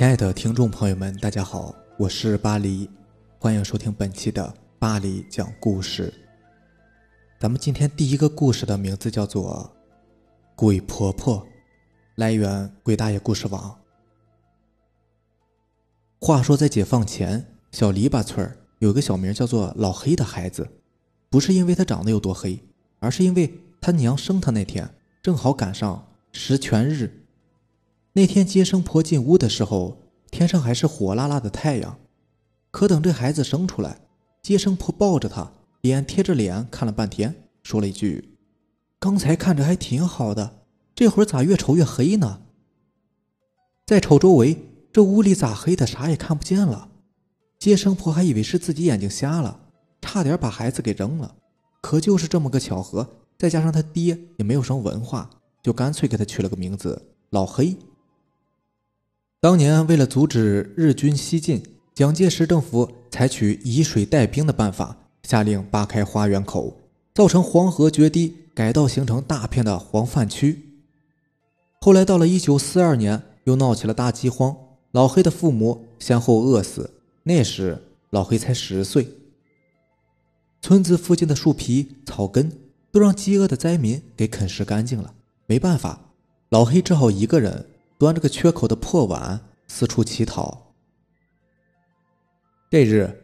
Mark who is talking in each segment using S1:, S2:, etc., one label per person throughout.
S1: 亲爱的听众朋友们，大家好，我是巴黎，欢迎收听本期的巴黎讲故事。咱们今天第一个故事的名字叫做《鬼婆婆》，来源鬼大爷故事网。话说在解放前，小篱笆村有个小名叫做老黑的孩子，不是因为他长得有多黑，而是因为他娘生他那天正好赶上十全日。那天接生婆进屋的时候，天上还是火辣辣的太阳。可等这孩子生出来，接生婆抱着他，脸贴着脸看了半天，说了一句：“刚才看着还挺好的，这会儿咋越瞅越黑呢？”再瞅周围，这屋里咋黑的，啥也看不见了。接生婆还以为是自己眼睛瞎了，差点把孩子给扔了。可就是这么个巧合，再加上他爹也没有什么文化，就干脆给他取了个名字——老黑。当年为了阻止日军西进，蒋介石政府采取以水带兵的办法，下令扒开花园口，造成黄河决堤，改道形成大片的黄泛区。后来到了一九四二年，又闹起了大饥荒，老黑的父母先后饿死。那时老黑才十岁。村子附近的树皮、草根都让饥饿的灾民给啃食干净了，没办法，老黑只好一个人。端着个缺口的破碗四处乞讨。这日，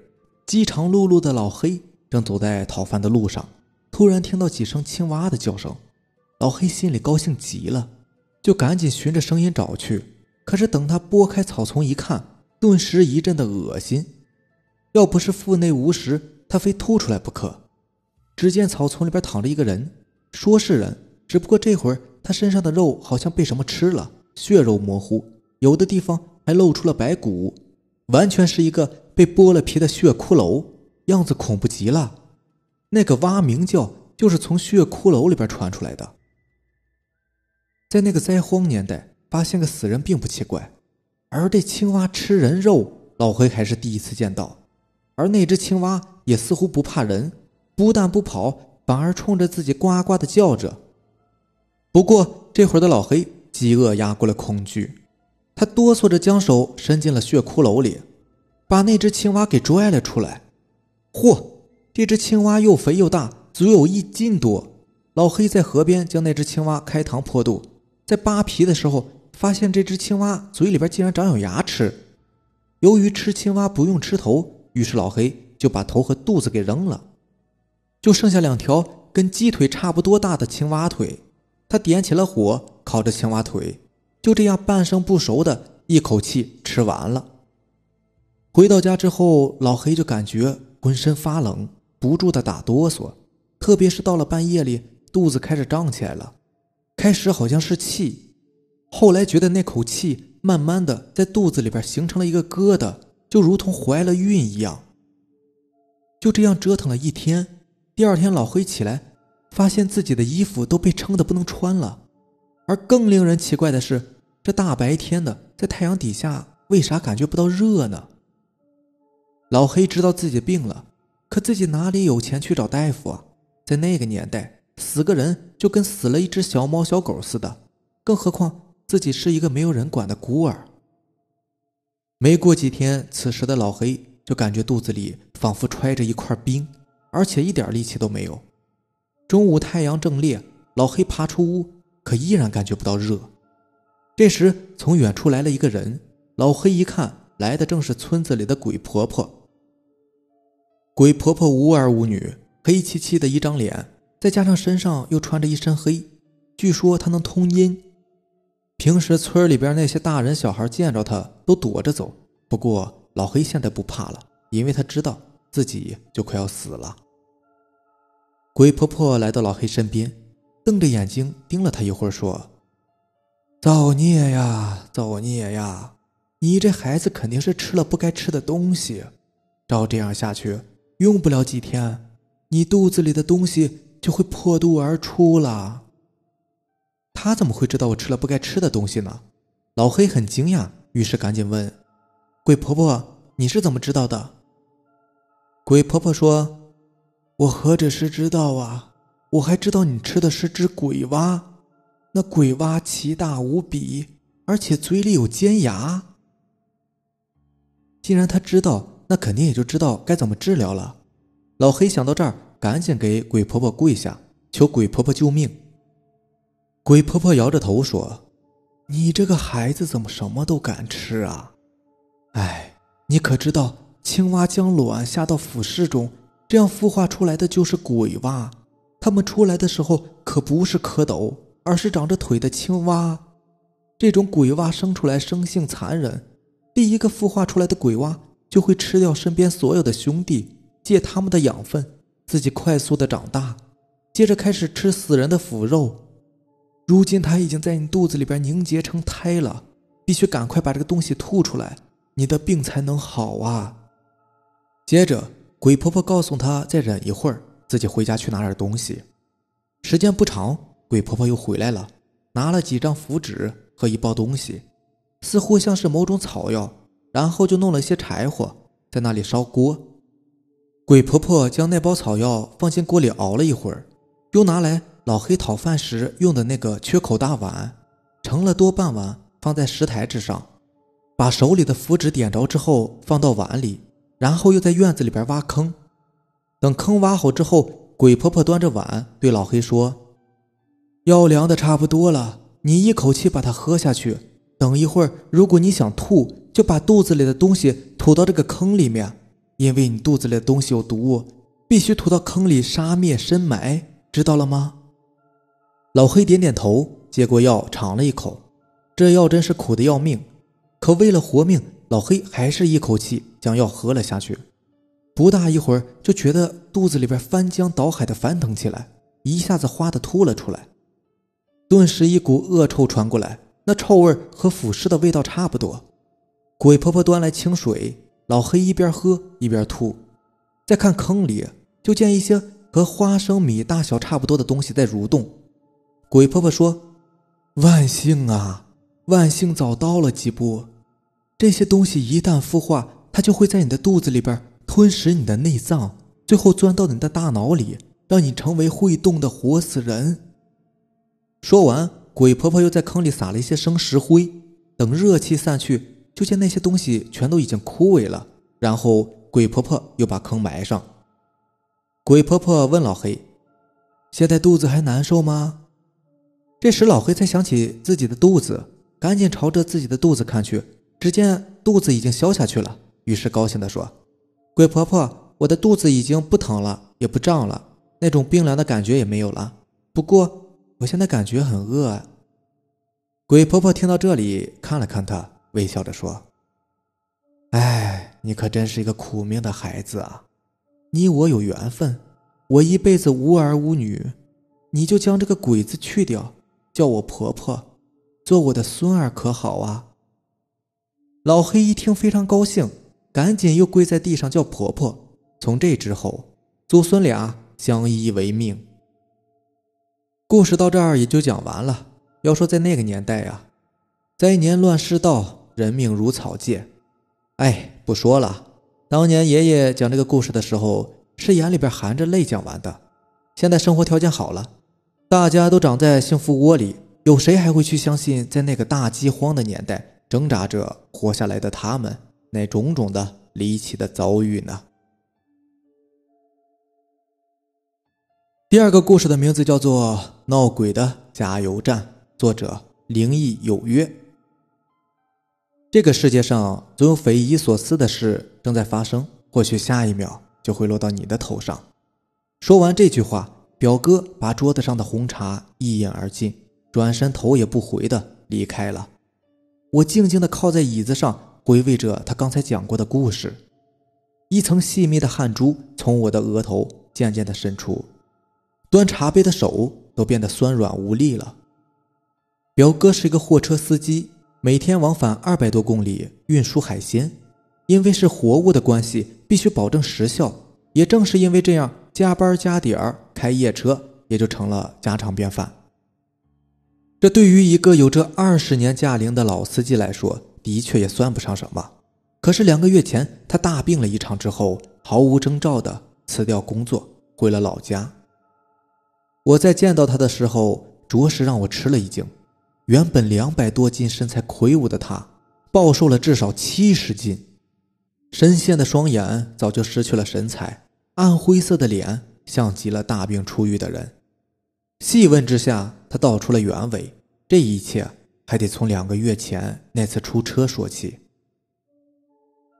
S1: 饥肠辘辘的老黑正走在讨饭的路上，突然听到几声青蛙的叫声，老黑心里高兴极了，就赶紧循着声音找去。可是等他拨开草丛一看，顿时一阵的恶心。要不是腹内无食，他非吐出来不可。只见草丛里边躺着一个人，说是人，只不过这会儿他身上的肉好像被什么吃了。血肉模糊，有的地方还露出了白骨，完全是一个被剥了皮的血骷髅，样子恐怖极了。那个蛙鸣叫就是从血骷髅里边传出来的。在那个灾荒年代，发现个死人并不奇怪，而这青蛙吃人肉，老黑还是第一次见到。而那只青蛙也似乎不怕人，不但不跑，反而冲着自己呱呱的叫着。不过这会儿的老黑。饥饿压过了恐惧，他哆嗦着将手伸进了血骷髅里，把那只青蛙给拽了出来。嚯，这只青蛙又肥又大，足有一斤多。老黑在河边将那只青蛙开膛破肚，在扒皮的时候，发现这只青蛙嘴里边竟然长有牙齿。由于吃青蛙不用吃头，于是老黑就把头和肚子给扔了，就剩下两条跟鸡腿差不多大的青蛙腿。他点起了火。烤着青蛙腿，就这样半生不熟的一口气吃完了。回到家之后，老黑就感觉浑身发冷，不住的打哆嗦，特别是到了半夜里，肚子开始胀起来了。开始好像是气，后来觉得那口气慢慢的在肚子里边形成了一个疙瘩，就如同怀了孕一样。就这样折腾了一天，第二天老黑起来，发现自己的衣服都被撑得不能穿了。而更令人奇怪的是，这大白天的，在太阳底下，为啥感觉不到热呢？老黑知道自己病了，可自己哪里有钱去找大夫啊？在那个年代，死个人就跟死了一只小猫小狗似的，更何况自己是一个没有人管的孤儿。没过几天，此时的老黑就感觉肚子里仿佛揣着一块冰，而且一点力气都没有。中午太阳正烈，老黑爬出屋。可依然感觉不到热。这时，从远处来了一个人。老黑一看，来的正是村子里的鬼婆婆。鬼婆婆无儿无女，黑漆漆的一张脸，再加上身上又穿着一身黑，据说她能通阴。平时村里边那些大人小孩见着她都躲着走。不过老黑现在不怕了，因为他知道自己就快要死了。鬼婆婆来到老黑身边。瞪着眼睛盯了他一会儿，说：“造孽呀，造孽呀！你这孩子肯定是吃了不该吃的东西。照这样下去，用不了几天，你肚子里的东西就会破肚而出了。”他怎么会知道我吃了不该吃的东西呢？老黑很惊讶，于是赶紧问：“鬼婆婆，你是怎么知道的？”鬼婆婆说：“我何止是知道啊！”我还知道你吃的是只鬼蛙，那鬼蛙奇大无比，而且嘴里有尖牙。既然他知道，那肯定也就知道该怎么治疗了。老黑想到这儿，赶紧给鬼婆婆跪下，求鬼婆婆救命。鬼婆婆摇着头说：“你这个孩子怎么什么都敢吃啊？哎，你可知道青蛙将卵下到腐室中，这样孵化出来的就是鬼蛙。它们出来的时候可不是蝌蚪，而是长着腿的青蛙。这种鬼蛙生出来生性残忍，第一个孵化出来的鬼蛙就会吃掉身边所有的兄弟，借他们的养分，自己快速的长大，接着开始吃死人的腐肉。”如今它已经在你肚子里边凝结成胎了，必须赶快把这个东西吐出来，你的病才能好啊！接着，鬼婆婆告诉他再忍一会儿，自己回家去拿点东西。时间不长，鬼婆婆又回来了，拿了几张符纸和一包东西，似乎像是某种草药，然后就弄了些柴火在那里烧锅。鬼婆婆将那包草药放进锅里熬了一会儿，又拿来。老黑讨饭时用的那个缺口大碗，盛了多半碗，放在石台之上，把手里的符纸点着之后放到碗里，然后又在院子里边挖坑。等坑挖好之后，鬼婆婆端着碗对老黑说：“药凉的差不多了，你一口气把它喝下去。等一会儿，如果你想吐，就把肚子里的东西吐到这个坑里面，因为你肚子里的东西有毒，必须吐到坑里杀灭深埋，知道了吗？”老黑点点头，接过药尝了一口，这药真是苦的要命。可为了活命，老黑还是一口气将药喝了下去。不大一会儿，就觉得肚子里边翻江倒海的翻腾起来，一下子哗的吐了出来。顿时一股恶臭传过来，那臭味和腐尸的味道差不多。鬼婆婆端来清水，老黑一边喝一边吐。再看坑里，就见一些和花生米大小差不多的东西在蠕动。鬼婆婆说：“万幸啊，万幸早到了几步。这些东西一旦孵化，它就会在你的肚子里边吞食你的内脏，最后钻到你的大脑里，让你成为会动的活死人。”说完，鬼婆婆又在坑里撒了一些生石灰。等热气散去，就见那些东西全都已经枯萎了。然后，鬼婆婆又把坑埋上。鬼婆婆问老黑：“现在肚子还难受吗？”这时，老黑才想起自己的肚子，赶紧朝着自己的肚子看去，只见肚子已经消下去了。于是高兴地说：“鬼婆婆，我的肚子已经不疼了，也不胀了，那种冰凉的感觉也没有了。不过，我现在感觉很饿。”鬼婆婆听到这里，看了看他，微笑着说：“哎，你可真是一个苦命的孩子啊！你我有缘分，我一辈子无儿无女，你就将这个鬼字去掉。”叫我婆婆，做我的孙儿可好啊？老黑一听非常高兴，赶紧又跪在地上叫婆婆。从这之后，祖孙俩相依为命。故事到这儿也就讲完了。要说在那个年代呀，灾年乱世道，人命如草芥。哎，不说了。当年爷爷讲这个故事的时候，是眼里边含着泪讲完的。现在生活条件好了。大家都长在幸福窝里，有谁还会去相信，在那个大饥荒的年代挣扎着活下来的他们那种种的离奇的遭遇呢？第二个故事的名字叫做《闹鬼的加油站》，作者灵异有约。这个世界上总有匪夷所思的事正在发生，或许下一秒就会落到你的头上。说完这句话。表哥把桌子上的红茶一饮而尽，转身头也不回的离开了。我静静的靠在椅子上，回味着他刚才讲过的故事。一层细密的汗珠从我的额头渐渐的渗出，端茶杯的手都变得酸软无力了。表哥是一个货车司机，每天往返二百多公里运输海鲜，因为是活物的关系，必须保证时效。也正是因为这样。加班加点儿开夜车也就成了家常便饭。这对于一个有着二十年驾龄的老司机来说，的确也算不上什么。可是两个月前他大病了一场之后，毫无征兆的辞掉工作，回了老家。我在见到他的时候，着实让我吃了一惊。原本两百多斤、身材魁梧的他，暴瘦了至少七十斤。深陷的双眼早就失去了神采，暗灰色的脸像极了大病初愈的人。细问之下，他道出了原委。这一切还得从两个月前那次出车说起。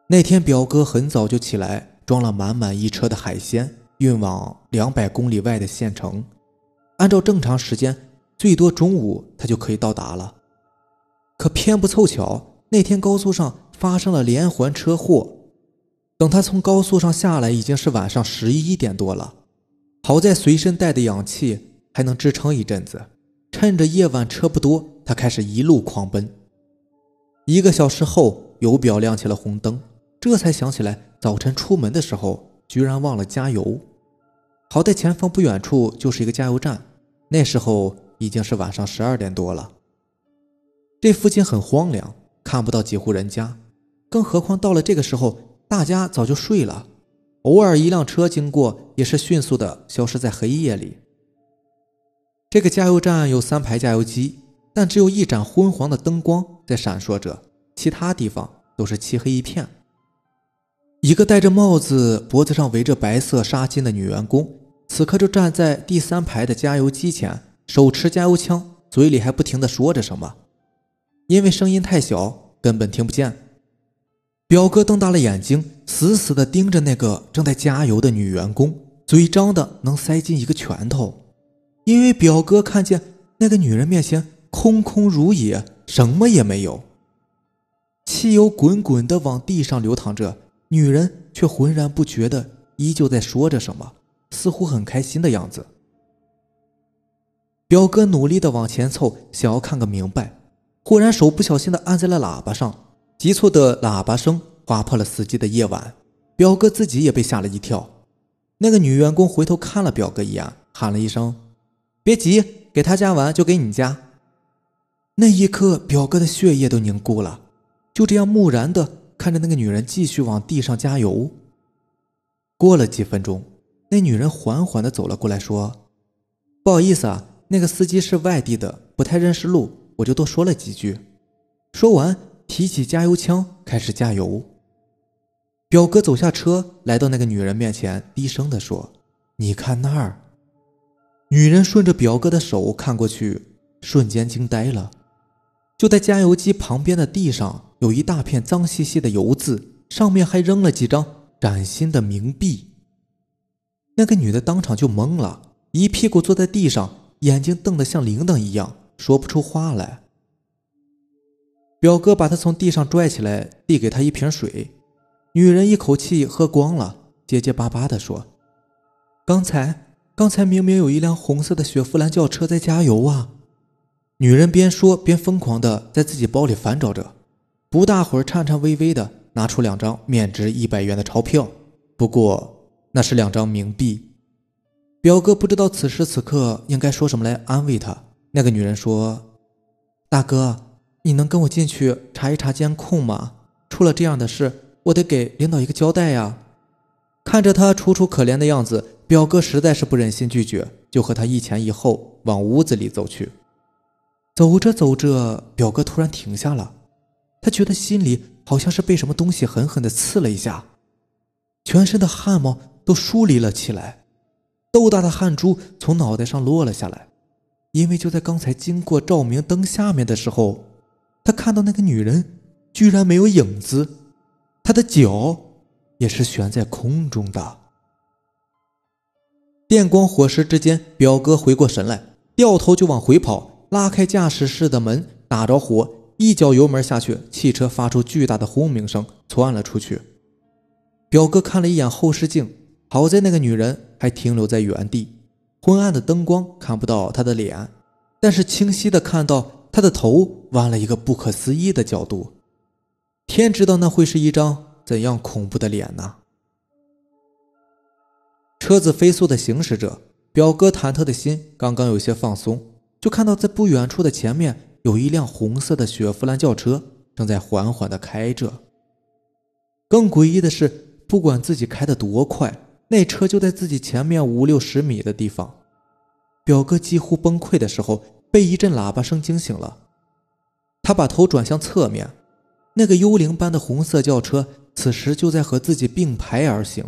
S1: 那天，表哥很早就起来，装了满满一车的海鲜，运往两百公里外的县城。按照正常时间，最多中午他就可以到达了。可偏不凑巧，那天高速上发生了连环车祸。等他从高速上下来，已经是晚上十一点多了。好在随身带的氧气还能支撑一阵子。趁着夜晚车不多，他开始一路狂奔。一个小时后，油表亮起了红灯，这才想起来早晨出门的时候居然忘了加油。好在前方不远处就是一个加油站，那时候已经是晚上十二点多了。这附近很荒凉，看不到几户人家，更何况到了这个时候。大家早就睡了，偶尔一辆车经过，也是迅速的消失在黑夜里。这个加油站有三排加油机，但只有一盏昏黄的灯光在闪烁着，其他地方都是漆黑一片。一个戴着帽子、脖子上围着白色纱巾的女员工，此刻就站在第三排的加油机前，手持加油枪，嘴里还不停的说着什么，因为声音太小，根本听不见。表哥瞪大了眼睛，死死地盯着那个正在加油的女员工，嘴张的能塞进一个拳头。因为表哥看见那个女人面前空空如也，什么也没有。汽油滚滚地往地上流淌着，女人却浑然不觉的依旧在说着什么，似乎很开心的样子。表哥努力地往前凑，想要看个明白，忽然手不小心地按在了喇叭上。急促的喇叭声划破了死寂的夜晚，表哥自己也被吓了一跳。那个女员工回头看了表哥一眼，喊了一声：“别急，给他加完就给你加。”那一刻，表哥的血液都凝固了，就这样木然的看着那个女人继续往地上加油。过了几分钟，那女人缓缓的走了过来，说：“不好意思啊，那个司机是外地的，不太认识路，我就多说了几句。”说完。提起加油枪，开始加油。表哥走下车，来到那个女人面前，低声的说：“你看那儿。”女人顺着表哥的手看过去，瞬间惊呆了。就在加油机旁边的地上，有一大片脏兮兮的油渍，上面还扔了几张崭新的冥币。那个女的当场就懵了，一屁股坐在地上，眼睛瞪得像铃铛一样，说不出话来。表哥把她从地上拽起来，递给她一瓶水。女人一口气喝光了，结结巴巴地说：“刚才，刚才明明有一辆红色的雪佛兰轿车在加油啊！”女人边说边疯狂地在自己包里翻找着，不大会儿，颤颤巍巍地拿出两张面值一百元的钞票，不过那是两张冥币。表哥不知道此时此刻应该说什么来安慰她。那个女人说：“大哥。”你能跟我进去查一查监控吗？出了这样的事，我得给领导一个交代呀！看着他楚楚可怜的样子，表哥实在是不忍心拒绝，就和他一前一后往屋子里走去。走着走着，表哥突然停下了，他觉得心里好像是被什么东西狠狠地刺了一下，全身的汗毛都疏离了起来，豆大的汗珠从脑袋上落了下来，因为就在刚才经过照明灯下面的时候。他看到那个女人居然没有影子，她的脚也是悬在空中的。电光火石之间，表哥回过神来，掉头就往回跑，拉开驾驶室的门，打着火，一脚油门下去，汽车发出巨大的轰鸣声，窜了出去。表哥看了一眼后视镜，好在那个女人还停留在原地，昏暗的灯光看不到她的脸，但是清晰的看到。他的头弯了一个不可思议的角度，天知道那会是一张怎样恐怖的脸呢？车子飞速的行驶着，表哥忐忑的心刚刚有些放松，就看到在不远处的前面有一辆红色的雪佛兰轿车正在缓缓的开着。更诡异的是，不管自己开的多快，那车就在自己前面五六十米的地方。表哥几乎崩溃的时候。被一阵喇叭声惊醒了，他把头转向侧面，那个幽灵般的红色轿车此时就在和自己并排而行。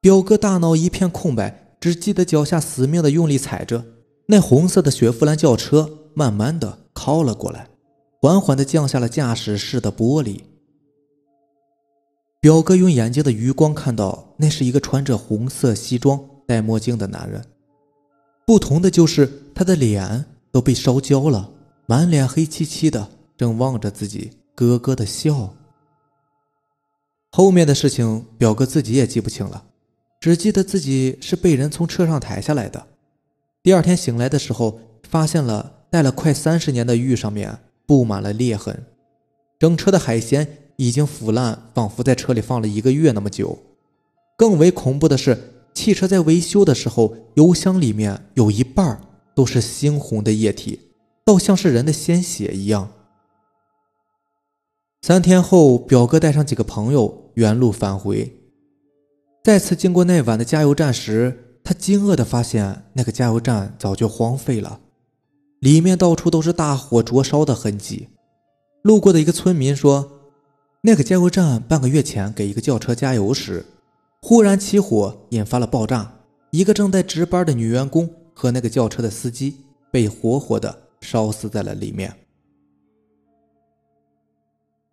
S1: 表哥大脑一片空白，只记得脚下死命的用力踩着那红色的雪佛兰轿车，慢慢的靠了过来，缓缓的降下了驾驶室的玻璃。表哥用眼睛的余光看到，那是一个穿着红色西装、戴墨镜的男人，不同的就是他的脸都被烧焦了，满脸黑漆漆的。正望着自己，咯咯的笑。后面的事情，表哥自己也记不清了，只记得自己是被人从车上抬下来的。第二天醒来的时候，发现了带了快三十年的玉上面布满了裂痕，整车的海鲜已经腐烂，仿佛在车里放了一个月那么久。更为恐怖的是，汽车在维修的时候，油箱里面有一半都是猩红的液体，倒像是人的鲜血一样。三天后，表哥带上几个朋友原路返回。再次经过那晚的加油站时，他惊愕地发现那个加油站早就荒废了，里面到处都是大火灼烧的痕迹。路过的一个村民说，那个加油站半个月前给一个轿车加油时，忽然起火，引发了爆炸。一个正在值班的女员工和那个轿车的司机被活活的烧死在了里面。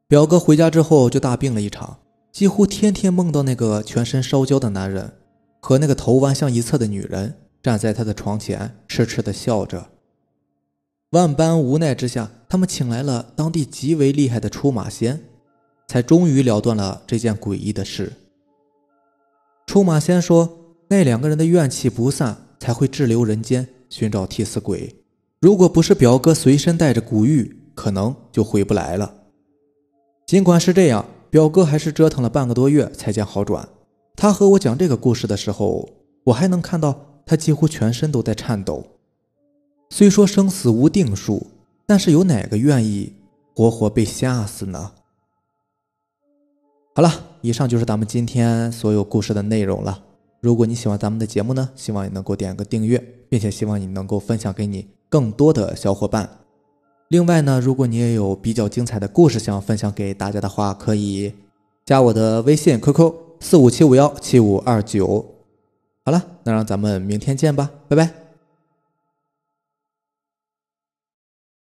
S1: 表哥回家之后就大病了一场，几乎天天梦到那个全身烧焦的男人和那个头弯向一侧的女人站在他的床前，痴痴的笑着。万般无奈之下，他们请来了当地极为厉害的出马仙，才终于了断了这件诡异的事。出马仙说，那两个人的怨气不散，才会滞留人间寻找替死鬼。如果不是表哥随身带着古玉，可能就回不来了。尽管是这样，表哥还是折腾了半个多月才见好转。他和我讲这个故事的时候，我还能看到他几乎全身都在颤抖。虽说生死无定数，但是有哪个愿意活活被吓死呢？好了，以上就是咱们今天所有故事的内容了。如果你喜欢咱们的节目呢，希望你能够点个订阅，并且希望你能够分享给你更多的小伙伴。另外呢，如果你也有比较精彩的故事想要分享给大家的话，可以加我的微信 QQ 四五七五幺七五二九。好了，那让咱们明天见吧，拜拜。